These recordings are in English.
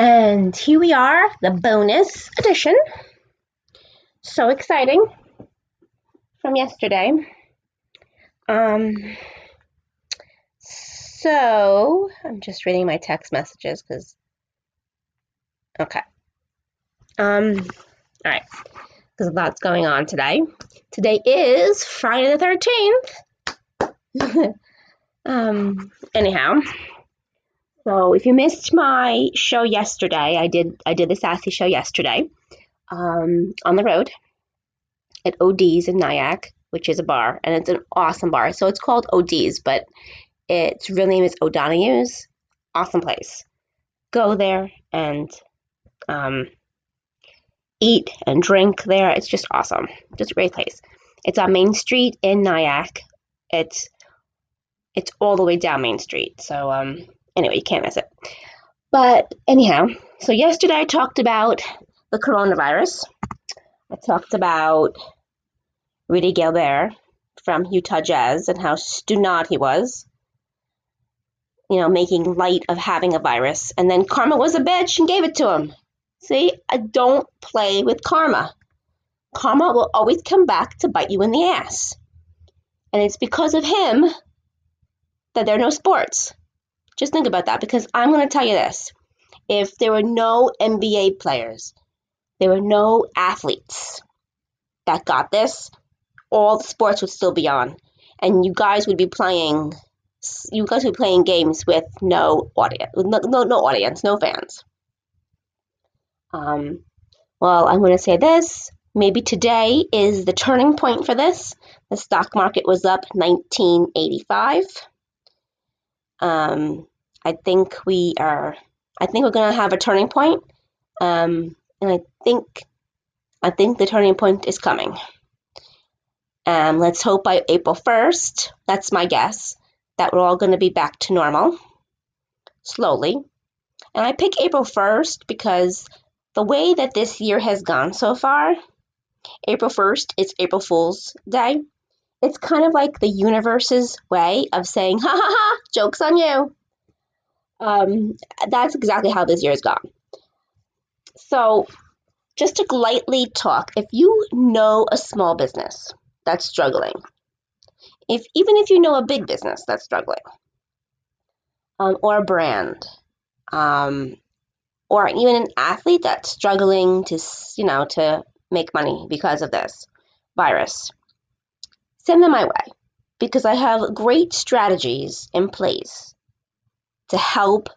And here we are, the bonus edition. So exciting from yesterday. Um, so I'm just reading my text messages because, okay. Um, all right, because a lot's going on today. Today is Friday the 13th. um, anyhow. So if you missed my show yesterday, I did I did the sassy show yesterday um, on the road at OD's in Nyack, which is a bar, and it's an awesome bar. So it's called OD's, but its real name is O'Donoghue's. Awesome place. Go there and um, eat and drink there. It's just awesome. Just a great place. It's on Main Street in Nyack. It's it's all the way down Main Street. So um, Anyway, you can't miss it. But anyhow, so yesterday I talked about the coronavirus. I talked about Rudy Gobert from Utah Jazz and how stunad he was, you know, making light of having a virus. And then karma was a bitch and gave it to him. See, I don't play with karma. Karma will always come back to bite you in the ass. And it's because of him that there are no sports. Just think about that because I'm going to tell you this. If there were no NBA players, there were no athletes that got this, all the sports would still be on. And you guys would be playing you guys would be playing games with no audience, no, no, no audience, no fans. Um, well, I'm going to say this. Maybe today is the turning point for this. The stock market was up 1985. Um, I think we are. I think we're gonna have a turning point, um, and I think I think the turning point is coming. Um, let's hope by April first. That's my guess that we're all to be back to normal slowly. And I pick April 1st because the way that this year has gone so far, April 1st is April Fool's Day. It's kind of like the universe's way of saying, ha ha ha, joke's on you. Um, that's exactly how this year has gone. So, just to lightly talk, if you know a small business that's struggling, if even if you know a big business that's struggling, um, or a brand, um, or even an athlete that's struggling to, you know, to make money because of this virus, send them my way because I have great strategies in place to help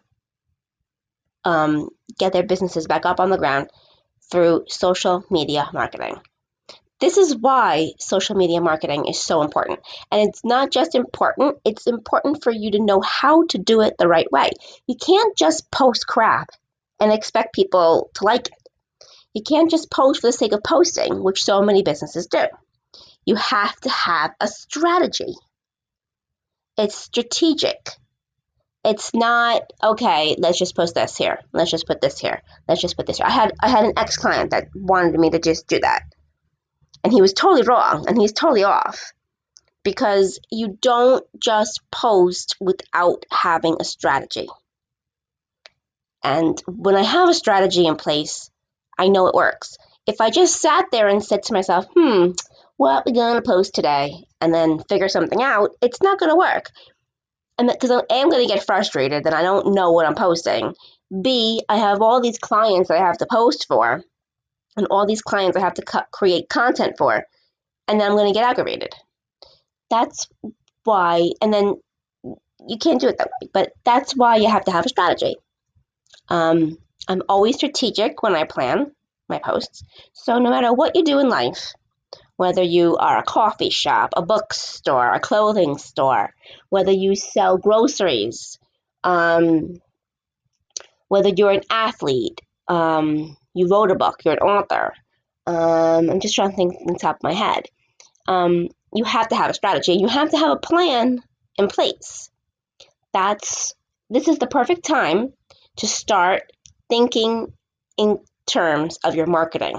um, get their businesses back up on the ground through social media marketing. This is why social media marketing is so important. And it's not just important, it's important for you to know how to do it the right way. You can't just post crap and expect people to like it. You can't just post for the sake of posting, which so many businesses do. You have to have a strategy. It's strategic. It's not okay, let's just post this here. Let's just put this here. Let's just put this here. I had I had an ex client that wanted me to just do that. And he was totally wrong and he's totally off. Because you don't just post without having a strategy. And when I have a strategy in place, I know it works. If I just sat there and said to myself, hmm, what we're we going to post today? And then figure something out, it's not going to work and because I am going to get frustrated that I don't know what I'm posting. B, I have all these clients that I have to post for, and all these clients I have to create content for, and then I'm going to get aggravated. That's why, and then you can't do it that way, but that's why you have to have a strategy. Um, I'm always strategic when I plan my posts. So no matter what you do in life, whether you are a coffee shop, a bookstore, a clothing store, whether you sell groceries, um, whether you're an athlete, um, you wrote a book, you're an author. Um, I'm just trying to think on top of my head. Um, you have to have a strategy. You have to have a plan in place. That's this is the perfect time to start thinking in terms of your marketing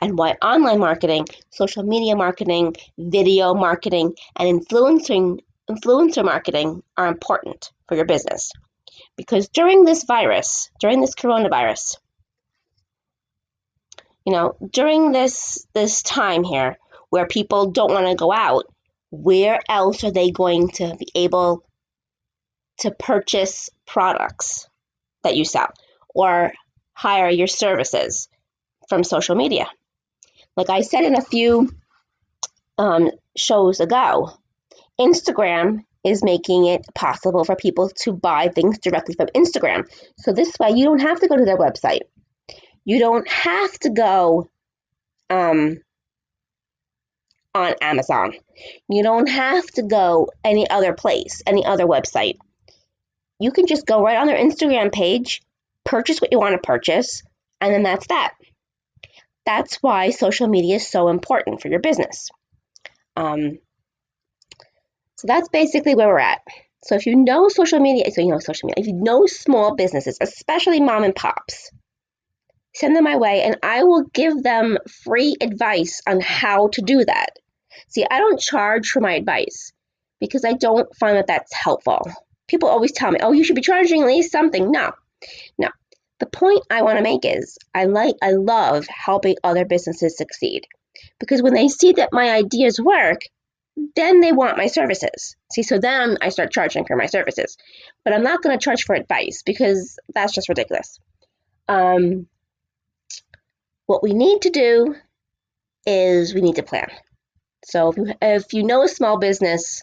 and why online marketing, social media marketing, video marketing, and influencing influencer marketing are important for your business. because during this virus, during this coronavirus, you know, during this this time here where people don't want to go out, where else are they going to be able to purchase products that you sell or hire your services from social media? Like I said in a few um, shows ago, Instagram is making it possible for people to buy things directly from Instagram. So this way, you don't have to go to their website. You don't have to go um, on Amazon. You don't have to go any other place, any other website. You can just go right on their Instagram page, purchase what you want to purchase, and then that's that. That's why social media is so important for your business. Um, so that's basically where we're at. So if you know social media, so you know social media, if you know small businesses, especially mom and pops, send them my way and I will give them free advice on how to do that. See, I don't charge for my advice because I don't find that that's helpful. People always tell me, "Oh, you should be charging at least something." No. No. The point I want to make is I like I love helping other businesses succeed. Because when they see that my ideas work, then they want my services. See, so then I start charging for my services. But I'm not going to charge for advice because that's just ridiculous. Um, what we need to do is we need to plan. So if you, if you know a small business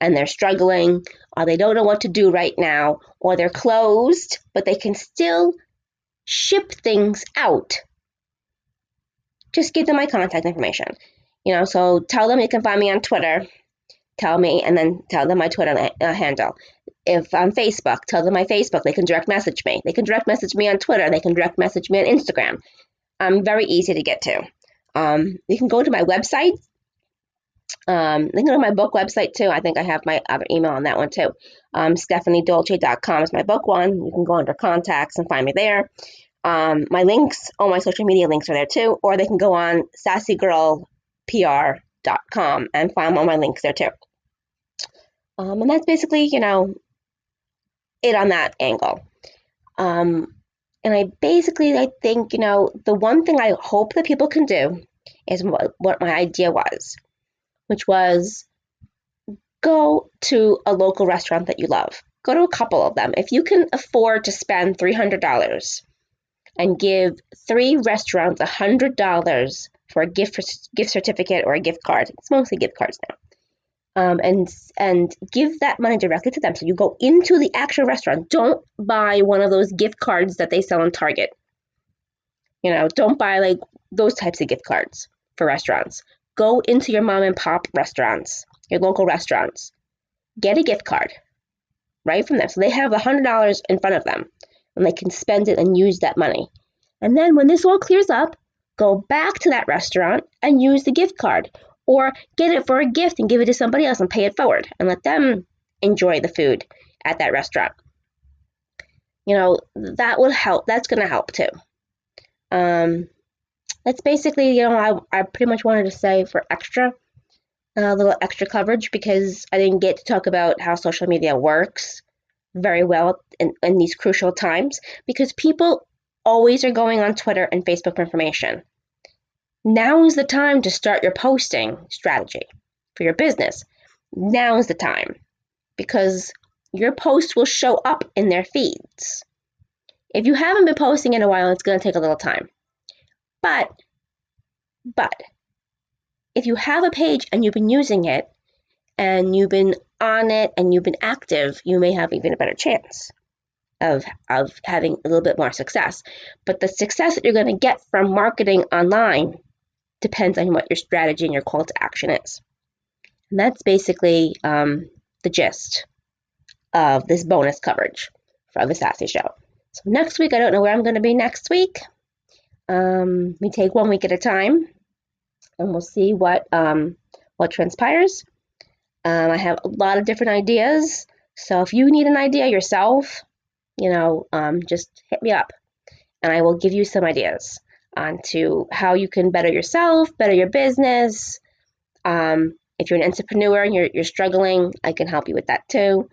and they're struggling or they don't know what to do right now or they're closed, but they can still ship things out, just give them my contact information. You know, so tell them you can find me on Twitter. Tell me, and then tell them my Twitter uh, handle. If on Facebook, tell them my Facebook. They can direct message me. They can direct message me on Twitter. They can direct message me on Instagram. I'm very easy to get to. Um, you can go to my website. Um, you can go to my book website too. I think I have my other email on that one too. Um, StephanieDolce.com is my book one. You can go under contacts and find me there. Um, my links, all my social media links are there too, or they can go on sassygirlpr.com and find all my links there too. Um, and that's basically, you know, it on that angle. Um, and I basically, I think, you know, the one thing I hope that people can do is what, what my idea was, which was go to a local restaurant that you love. Go to a couple of them. If you can afford to spend $300 and give three restaurants $100 for a gift gift certificate or a gift card. It's mostly gift cards now. Um, and and give that money directly to them. So you go into the actual restaurant. Don't buy one of those gift cards that they sell on Target. You know, don't buy like those types of gift cards for restaurants. Go into your mom and pop restaurants, your local restaurants. Get a gift card right from them. So they have a hundred dollars in front of them, and they can spend it and use that money. And then when this all clears up, go back to that restaurant and use the gift card or get it for a gift and give it to somebody else and pay it forward and let them enjoy the food at that restaurant. You know, that will help. That's going to help too. Um, that's basically, you know, I, I pretty much wanted to say for extra, a little extra coverage because I didn't get to talk about how social media works very well in, in these crucial times because people always are going on Twitter and Facebook for information. Now is the time to start your posting strategy for your business. Now is the time because your post will show up in their feeds. If you haven't been posting in a while, it's going to take a little time. But, but, if you have a page and you've been using it and you've been on it and you've been active, you may have even a better chance of, of having a little bit more success. But the success that you're going to get from marketing online depends on what your strategy and your call to action is. And that's basically um, the gist of this bonus coverage for the Sassy Show. So next week, I don't know where I'm going to be next week. Um, we take one week at a time, and we'll see what um, what transpires. Um, I have a lot of different ideas, so if you need an idea yourself, you know, um, just hit me up and I will give you some ideas on to how you can better yourself, better your business. Um, if you're an entrepreneur and you're, you're struggling, I can help you with that too.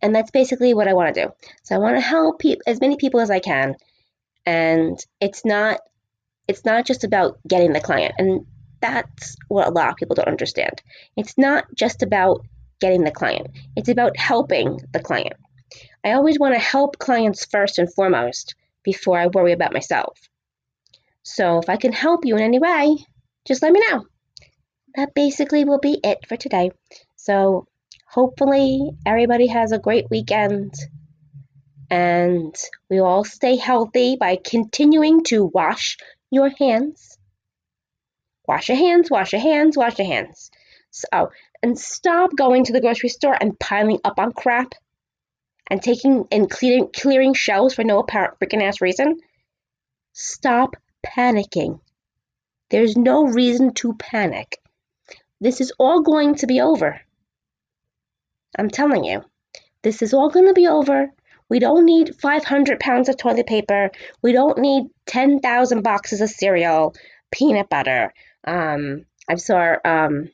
And that's basically what I want to do. So I want to help pe- as many people as I can. And it's not it's not just about getting the client. And that's what a lot of people don't understand. It's not just about getting the client. It's about helping the client. I always want to help clients first and foremost before I worry about myself. So if I can help you in any way, just let me know. That basically will be it for today. So hopefully everybody has a great weekend and we all stay healthy by continuing to wash your hands. Wash your hands, wash your hands, wash your hands. So, and stop going to the grocery store and piling up on crap and taking and clearing clearing shelves for no apparent freaking ass reason. Stop panicking. There's no reason to panic. This is all going to be over. I'm telling you, this is all going to be over. We don't need 500 pounds of toilet paper. We don't need 10,000 boxes of cereal, peanut butter. Um, I saw um,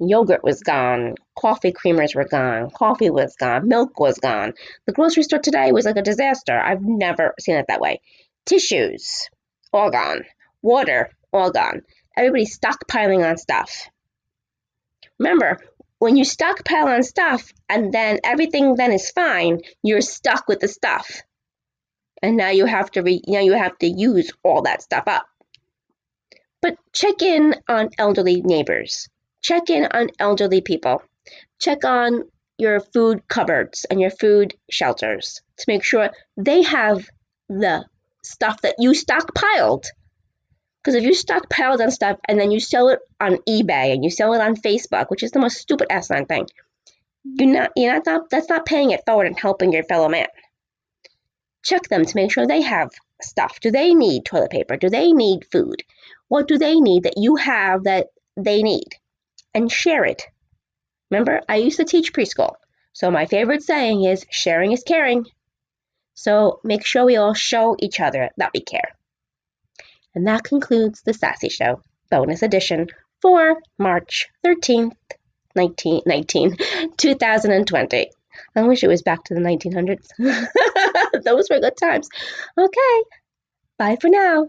yogurt was gone, coffee creamers were gone, coffee was gone, milk was gone. The grocery store today was like a disaster. I've never seen it that way. Tissues, all gone. Water, all gone. Everybody's stockpiling on stuff. Remember, when you stockpile on stuff and then everything then is fine, you're stuck with the stuff. And now you have to re- now you have to use all that stuff up. But check in on elderly neighbors. Check in on elderly people. Check on your food cupboards and your food shelters to make sure they have the stuff that you stockpiled because if you stockpiled on stuff and then you sell it on eBay and you sell it on Facebook, which is the most stupid asinine thing, you're not you're not, not that's not paying it forward and helping your fellow man. Check them to make sure they have stuff. Do they need toilet paper? Do they need food? What do they need that you have that they need? And share it. Remember, I used to teach preschool. So my favorite saying is sharing is caring. So make sure we all show each other that we care. And that concludes the Sassy Show bonus edition for March 13th, 1919, 2020. I wish it was back to the 1900s. Those were good times. Okay, bye for now.